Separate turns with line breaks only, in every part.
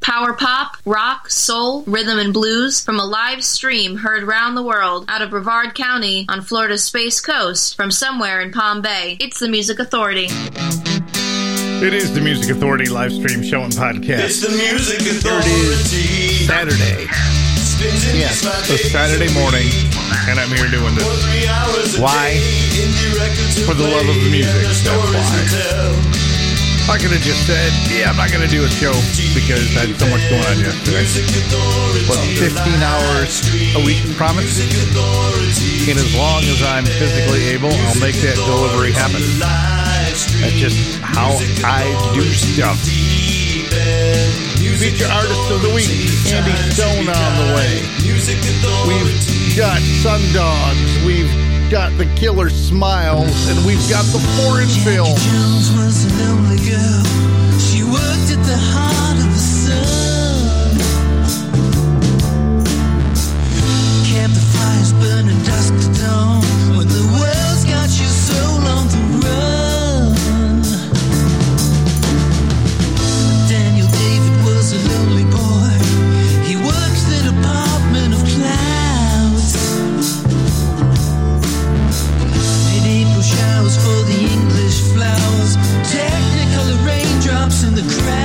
Power pop, rock, soul, rhythm, and blues from a live stream heard round the world out of Brevard County on Florida's Space Coast from somewhere in Palm Bay. It's the Music Authority.
It is the Music Authority live stream show and podcast.
It's the music
Here it is,
authority.
Saturday.
Yes,
It's Saturday morning, and I'm here doing this. Why? For the love of the music. That's why. I could have just said, yeah, I'm not going to do a show because I had so much going on yesterday. But 15 hours a week promise. And as long as I'm physically able, I'll make that delivery happen. That's just how I do stuff. Feature artist of the week, Andy Stone on the way. We've got Sundogs, we've got the Killer Smiles, and we've got the Foreign Film.
Jones was a lonely girl. She worked at the heart of the sun. Kept the fires burning dusk to dawn. When the world's got your soul on the run. the crowd.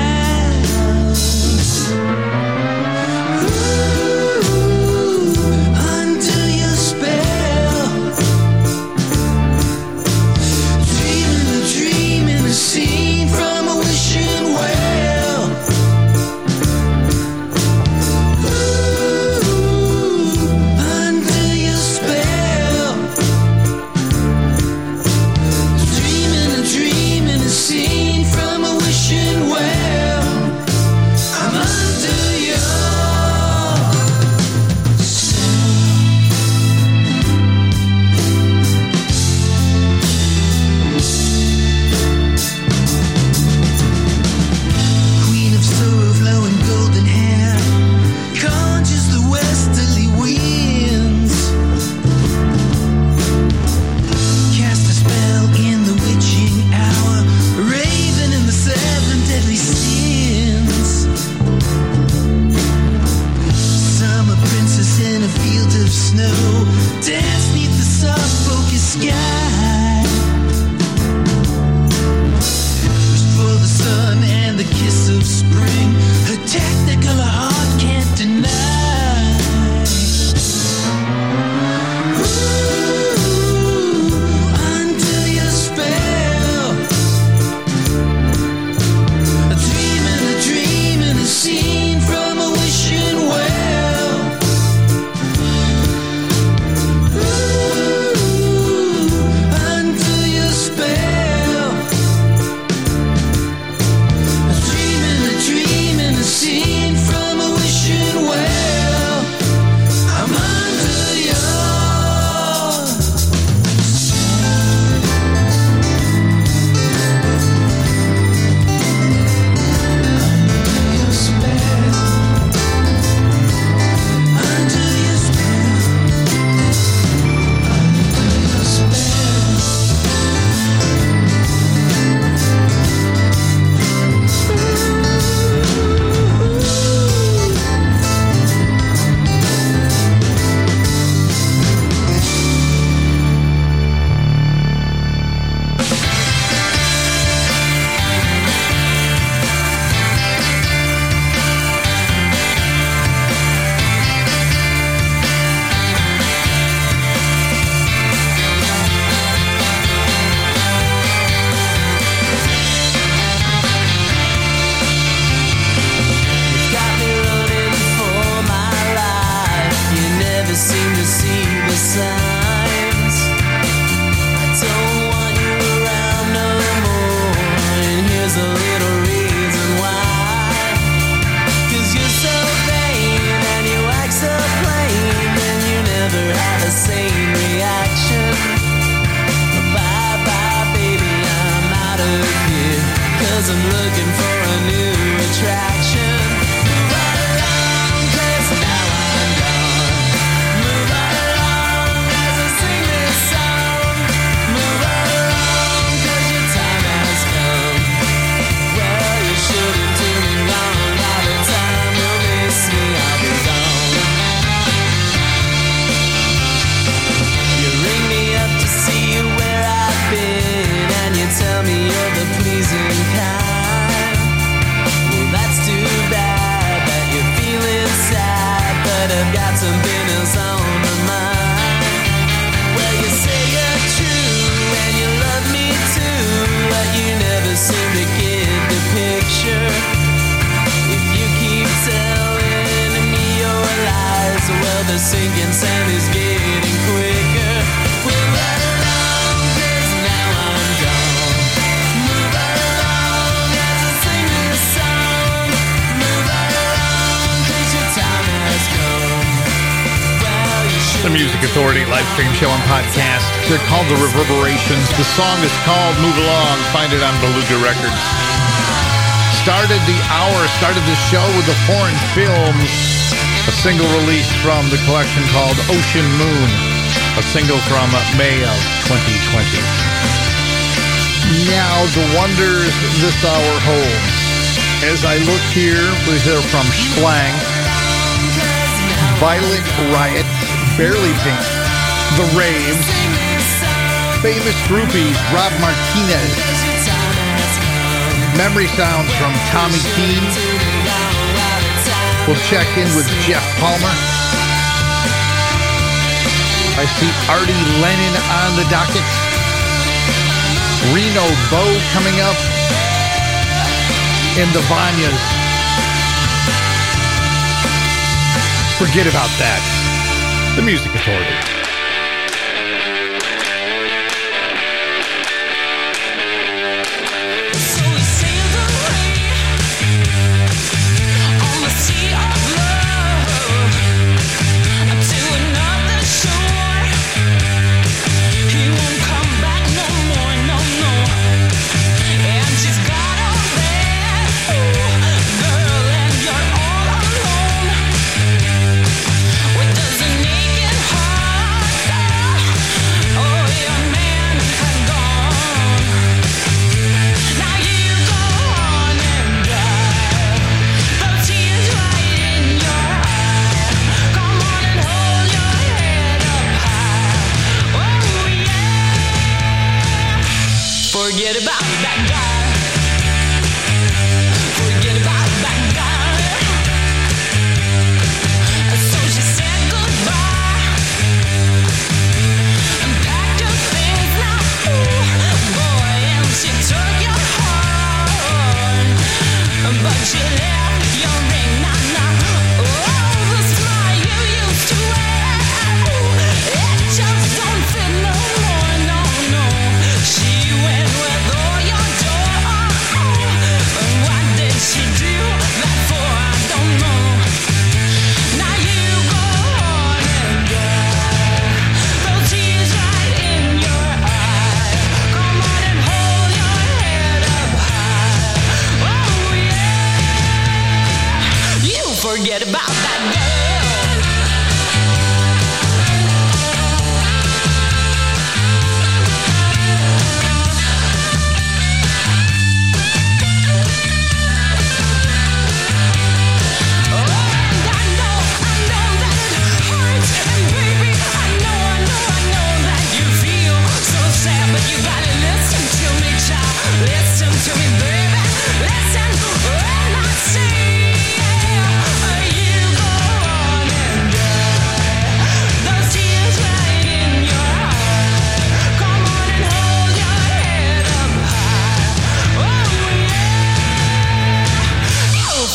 Sinking sand is getting quicker. Move right along, 'cause now I'm gone. Move right along as I sing this song. Move right along, 'cause your time has come. Well,
The Music Authority live stream show and podcast. They're called The Reverberations. The song is called Move Along. Find it on Beluga Records. Started the hour, started the show with the foreign films. A single release from the collection called Ocean Moon. A single from May of 2020. Now, the wonders this hour holds. As I look here, we hear from Schlang, Violent Riot, Barely Pink, The Raves, Famous Groupies, Rob Martinez, Memory Sounds from Tommy Keene. We'll check in with Jeff Palmer. I see Arty Lenin on the docket. Reno Bo coming up. And the Vanjas. Forget about that. The Music Authority.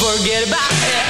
Forget about it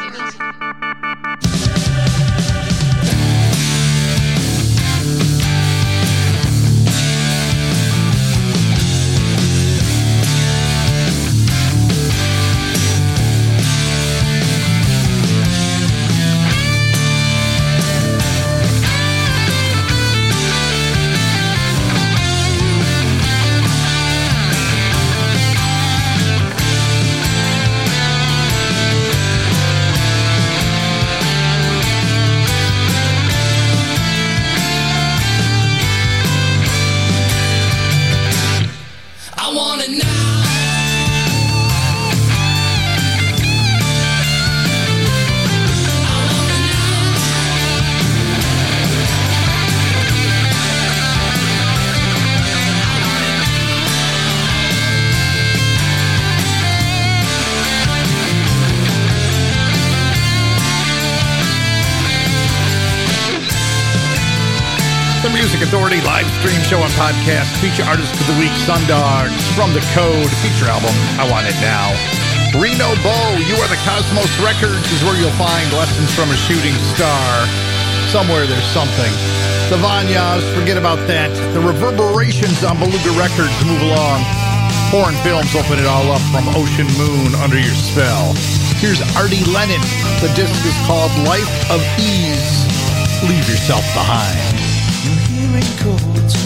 Podcast. Feature artist of the week, Sundogs. From the Code. Feature album, I Want It Now. Reno Bo, You Are the Cosmos Records is where you'll find lessons from a shooting star. Somewhere there's something. The Vanjas, forget about that. The Reverberations on Beluga Records move along. Foreign Films open it all up from Ocean Moon under your spell. Here's Arty Lenin. The disc is called Life of Ease. Leave yourself behind.
hearing chords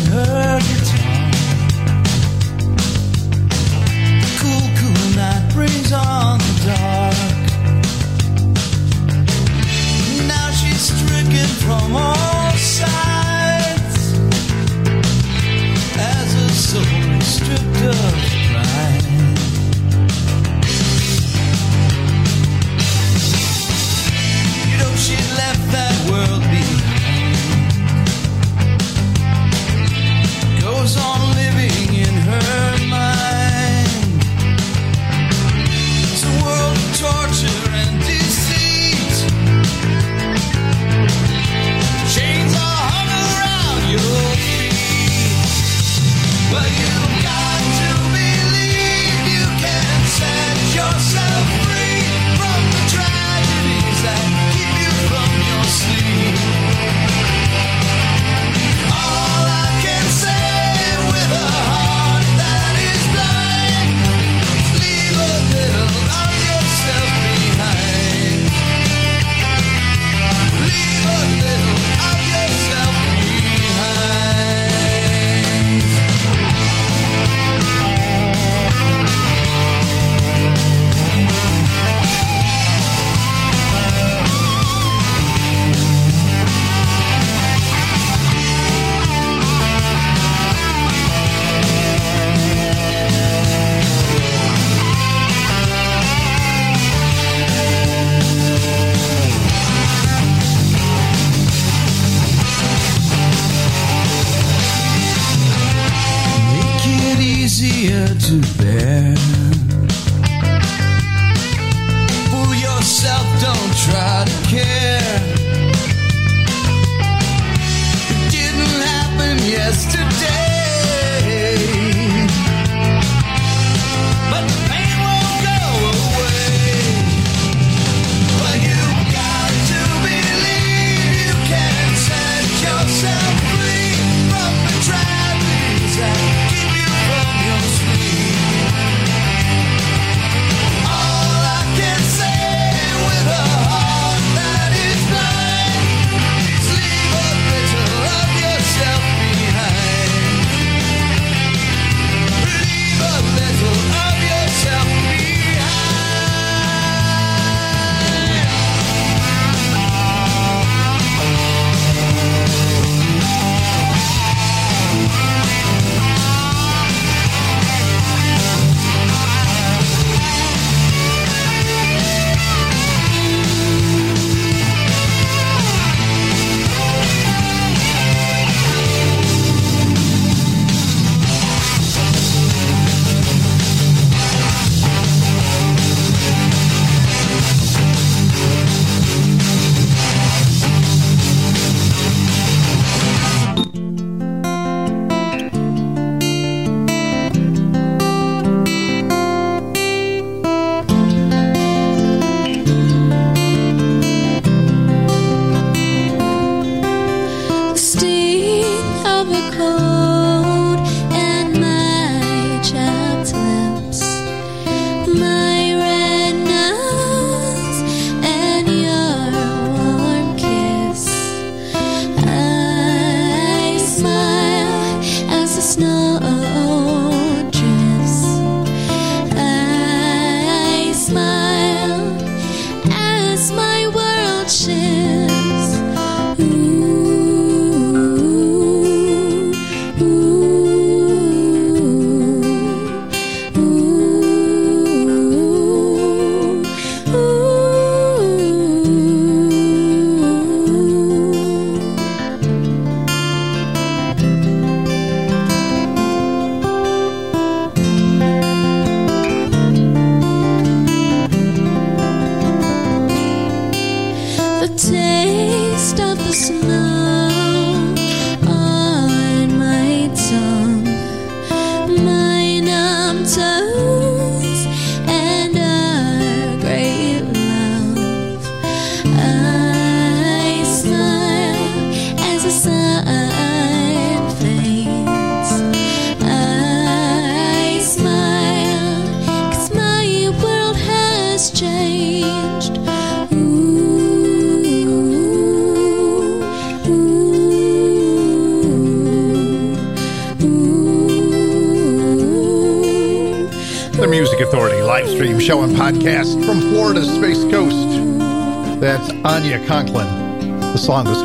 from all sides as her soul stripped of pride. You she that world goes on living in her mind. It's a world of torture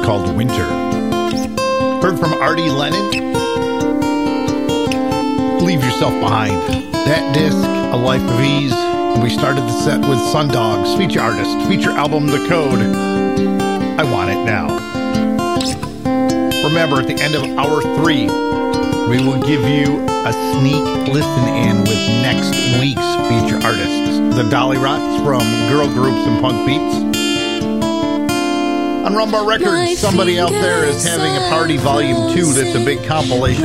called Winter. Heard from Arty Lenin. Leave Yourself Behind. That disc, A Life of Ease. We started the set with Sundogs, feature artist, feature album The Code. I Want It Now. Remember, at the end of hour three, we will give you a sneak listen in with next week's feature artists. The Dollyrots from Girl Groups and Punk Beats. On Rum Bar Records, somebody out there is having a party volume 2 that's a big compilation.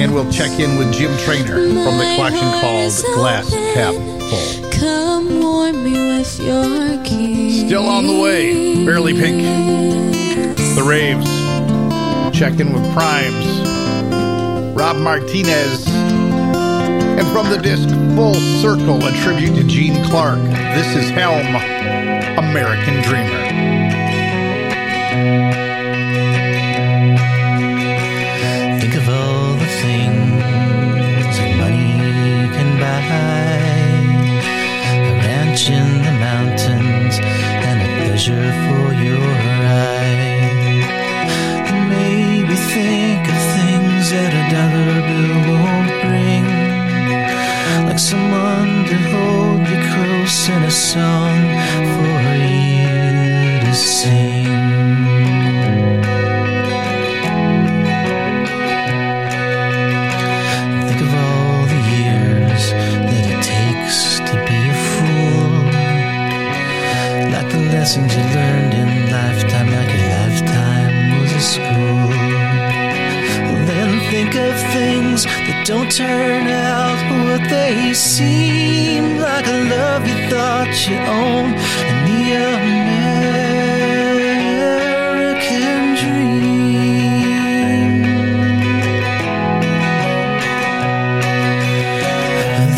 And we'll check in with Jim Trainer from the collection called Glass Cap Full.
Come warm me with your kiss.
Still on the way, Barely Pink. The Raves. Check in with Primes. Rob Martinez. And from the disc Full Circle, a tribute to Gene Clark. This is Helm, American Dreamer.
That don't turn out what they seem. Like a love you thought you owned and the American dream.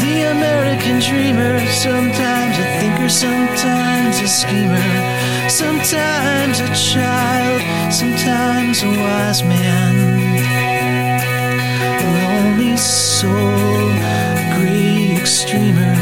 The American dreamer, sometimes a thinker, sometimes a schemer, sometimes a child, sometimes a wise man. Lonely soul, great extremer,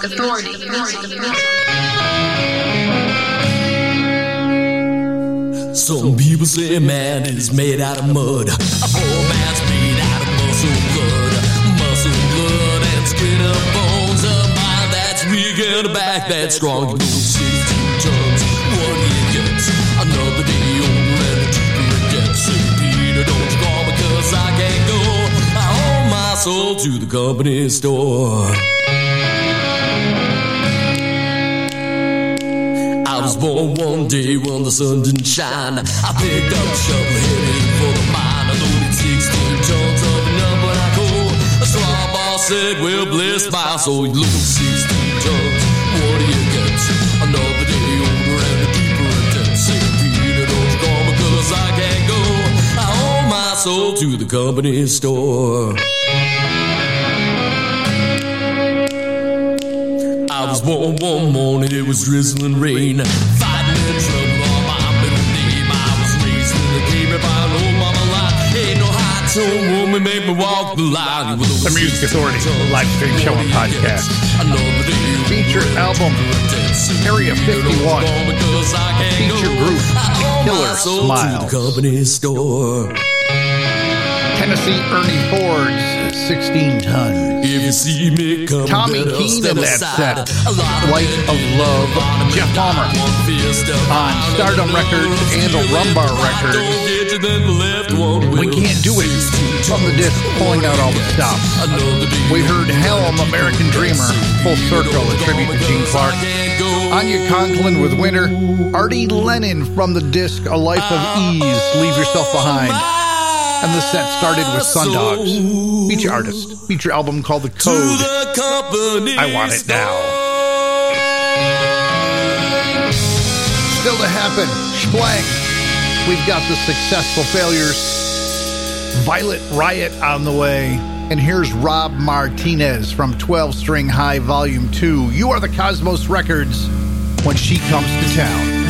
Music Authority.
Some people say man is made out of mud. A poor man's made out of muscle blood. Muscle blood and skin and bones. A mind that's weak and a back that's strong. You know, 16 tons. What do you? Another day gets. Say, Peter, don't call I can't go. I owe my soul to the company store. Was born one day when the sun didn't shine. I picked up a shovel heading for the mine. I loaded 16 tons of a number I cold. A straw boss said, well, bless my soul. You load 16 tons. What do you get? Another day older and a deeper intense. Say, Peter, don't you call me 'cause I can't go. I owe my soul to the company store. I born one morning, it was drizzling rain. Fighting in trouble on my middle name. I was raised in the game by an old mama line. Ain't no tone woman make me walk the line. With
The Music Authority live stream show and podcast. Feature album, Area 51. Feature group, Killer Smile.
Company store.
Tennessee Ernie Ford's 16 Tons.
See me come
Tommy Keene in that set. Light of Love. Jeff Palmer on Stardom Records and a Rum Bar Records. We can't do it from the disc, pulling out all the stops. We heard Helm, American Dreamer, Full Circle, a tribute to Gene Clark. Anya Conklin with Winter. Arty Lenin from the disc, A Life of Ease, Leave Yourself Behind. And the set started with Sundogs. Feature artist. Feature album called The Code. I want it now. Still to happen. Splang. We've got the successful failures. Violet Riot on the way. And here's Rob Martinez from 12 String High Volume 2. You are the Cosmos Records when she comes to town.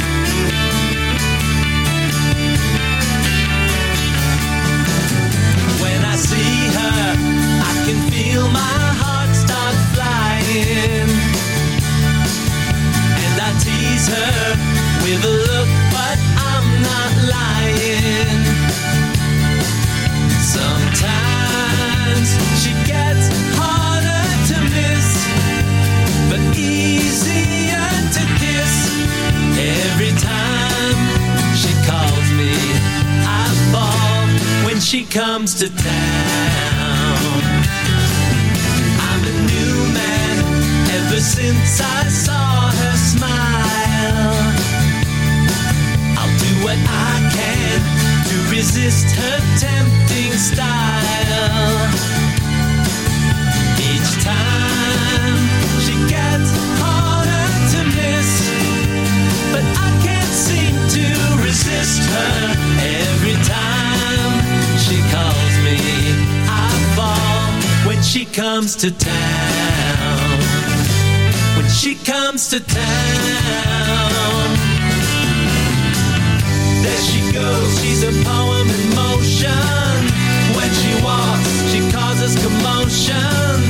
A look, but I'm not lying. Sometimes she gets harder to miss, but easier to kiss. Every time she calls me, I fall when she comes to town. I'm a new man ever since I saw resist her tempting style. Each time she gets harder to miss, but I can't seem to resist her. Every time she calls me, I fall when she comes to town. When she comes to town. She's a poem in motion. When she walks, she causes commotion.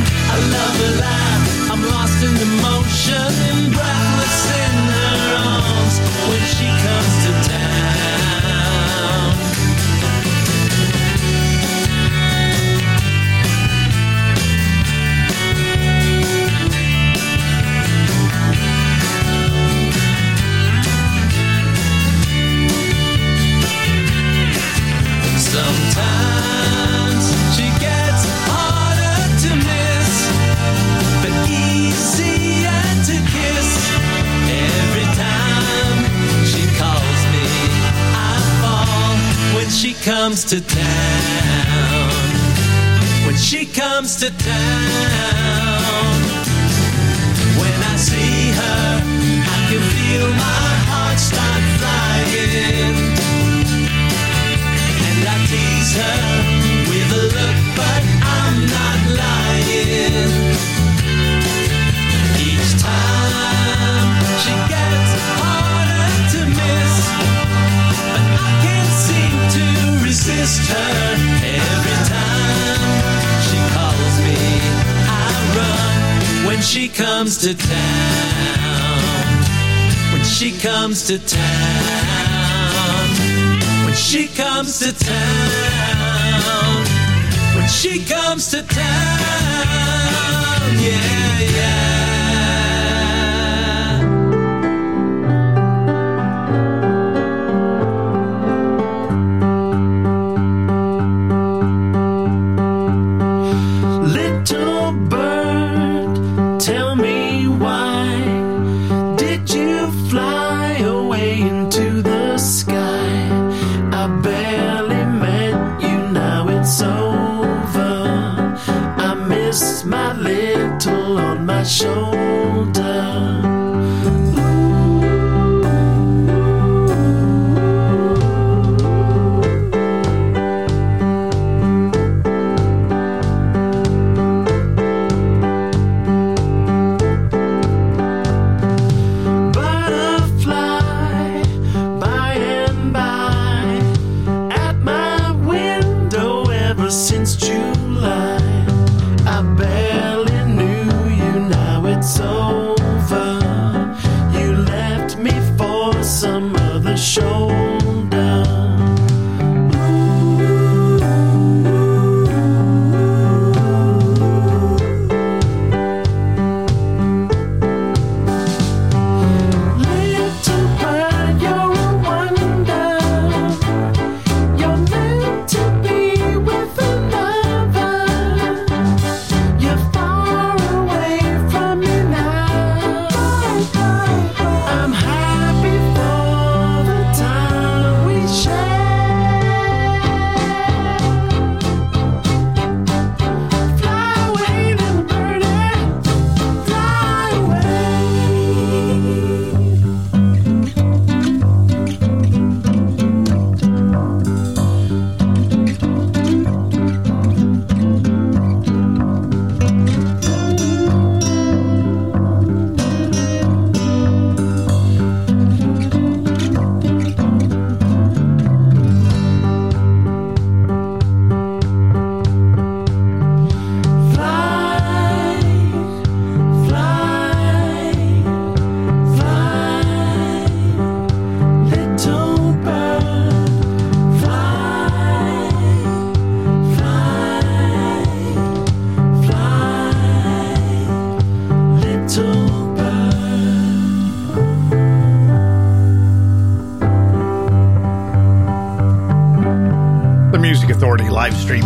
Shoulder.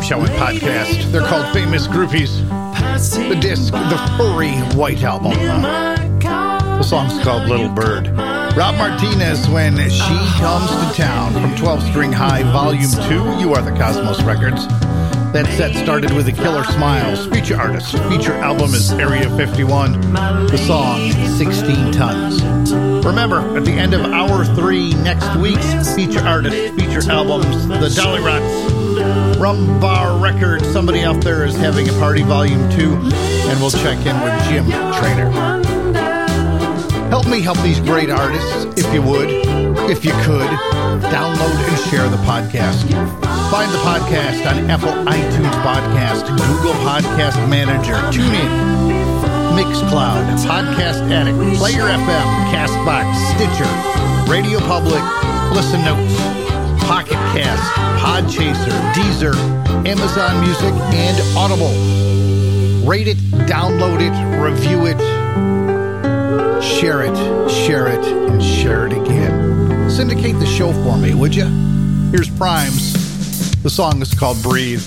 Show and podcast. They're called Famous Groupies. The disc, the furry white album. The song's called Little Bird. Rob Martinez, When She Comes to Town from 12 String High, Volume 2, You Are the Cosmos Records. That set started with a Killer Smiles, feature artist. Feature album is Area 51. The song, 16 Tons. Remember, at the end of hour three next week's feature artist, feature albums, the Dollyrots, Rum Bar Record. Somebody out there is having a party, volume two, and we'll check in with Jim Trainer. Help me help these great artists, if you would, if you could. Download and share the podcast. Find the podcast on Apple iTunes Podcast, Google Podcast Manager, TuneIn, Mixcloud, Podcast Addict, Player FM, Castbox, Stitcher, Radio Public, Listen Notes, Pocket Cast, Podchaser, Deezer, Amazon Music, and Audible. Rate it, download it, review it, share it, share it, and share it again. Syndicate the show for me, would you? Here's Primes. The song is called Breathe.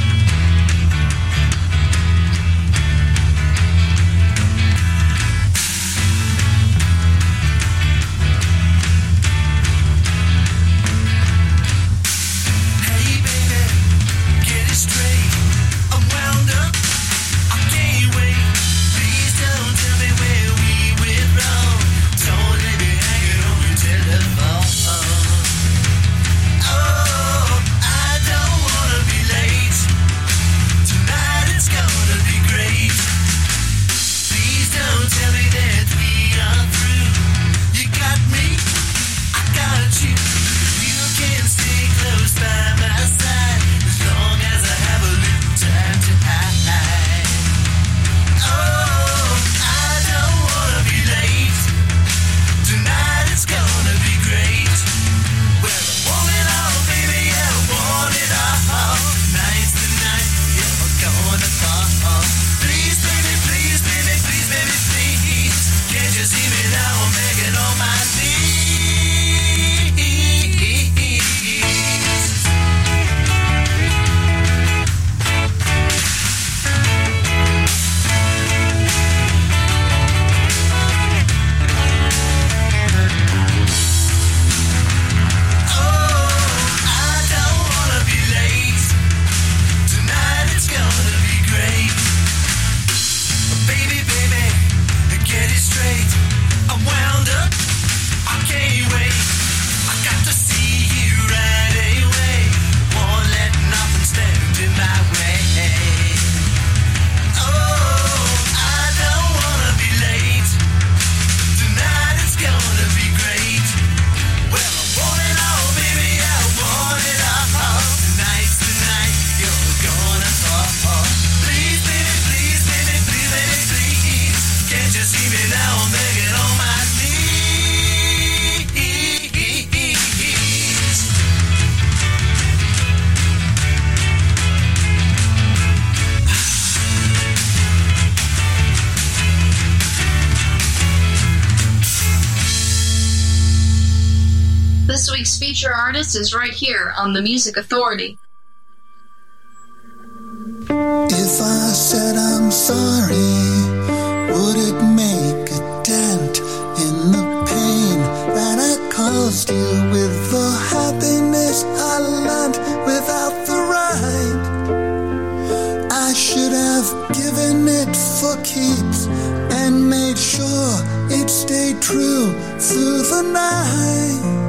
Feature artist is right here on the Music Authority.
If I said I'm sorry, would it make a dent in the pain that I caused you with the happiness I learned without the? I should have given it for keeps and made sure it stayed true through the night.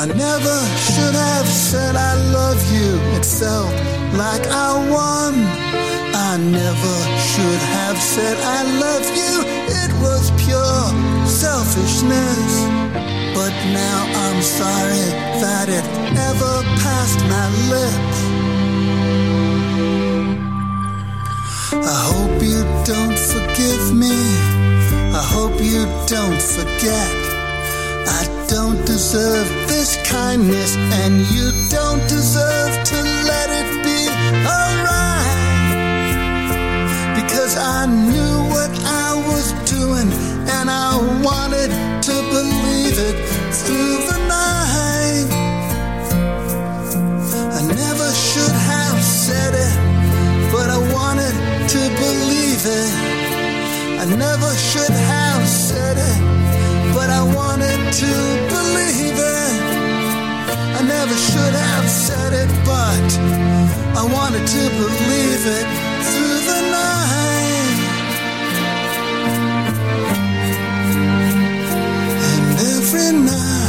I never should have said I love you. It felt like I won. I never should have said I love you. It was pure selfishness. But now I'm sorry that it ever passed my lips. I hope you don't forgive me. I hope you don't forget. Deserve this kindness, and you don't deserve to let it be alright. Because I knew what I was doing, and I wanted to believe it through the night. I never should have said it, but I wanted to believe it. I never should have said it, I wanted to believe it. I never should have said it, but I wanted to believe it through the night. And every night.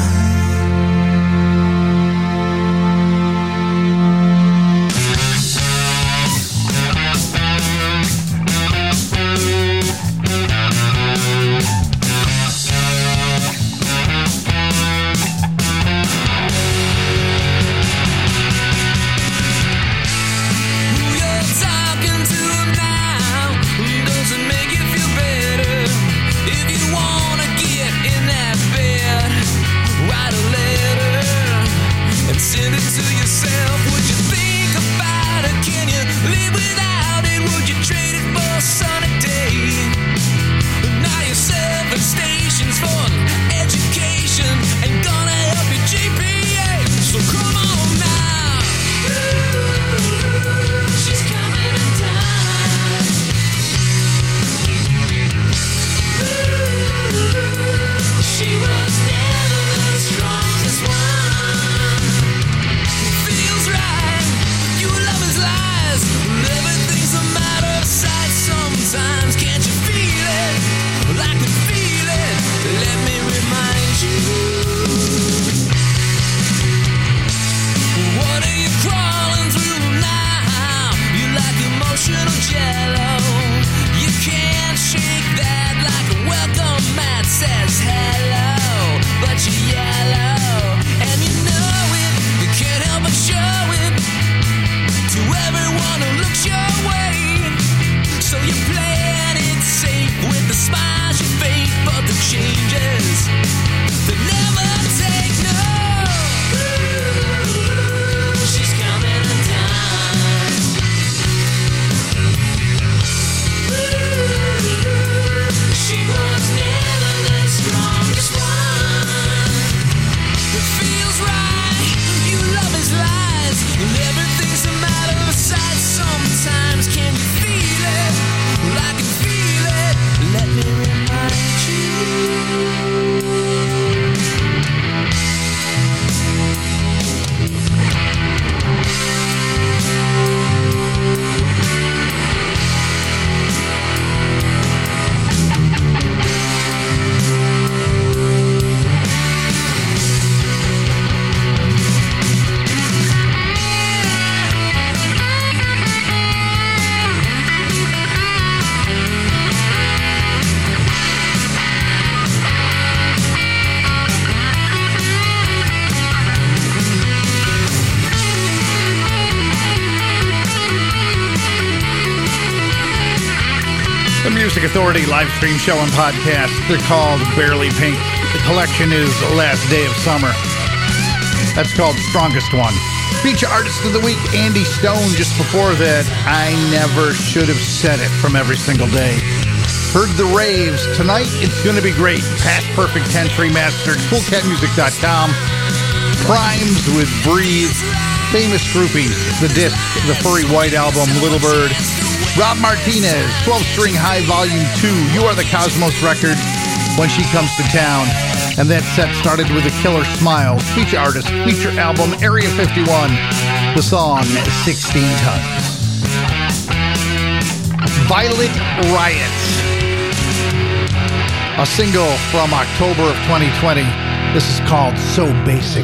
The
Music Authority live stream show and podcast. They're called Barely Pink. The collection is Last Day of Summer. That's called Strongest One. Feature Artist of the Week, Andy Stone. Just before that, I never should have said it from every single day. Heard the raves. Tonight, it's going to be great. Past Perfect Tense Remastered, CoolCatMusic.com. Primes with Breathe. Famous groupies, the disc, the Furry White album, Little Bird, Rob Martinez, 12 string high volume 2, You Are the Cosmos record, When She Comes to Town. And that set started with a killer smile. Feature artist, feature album, Area 51. The song, 16 Tons. Violet Riots. A single from October of 2020. This is called So Basic.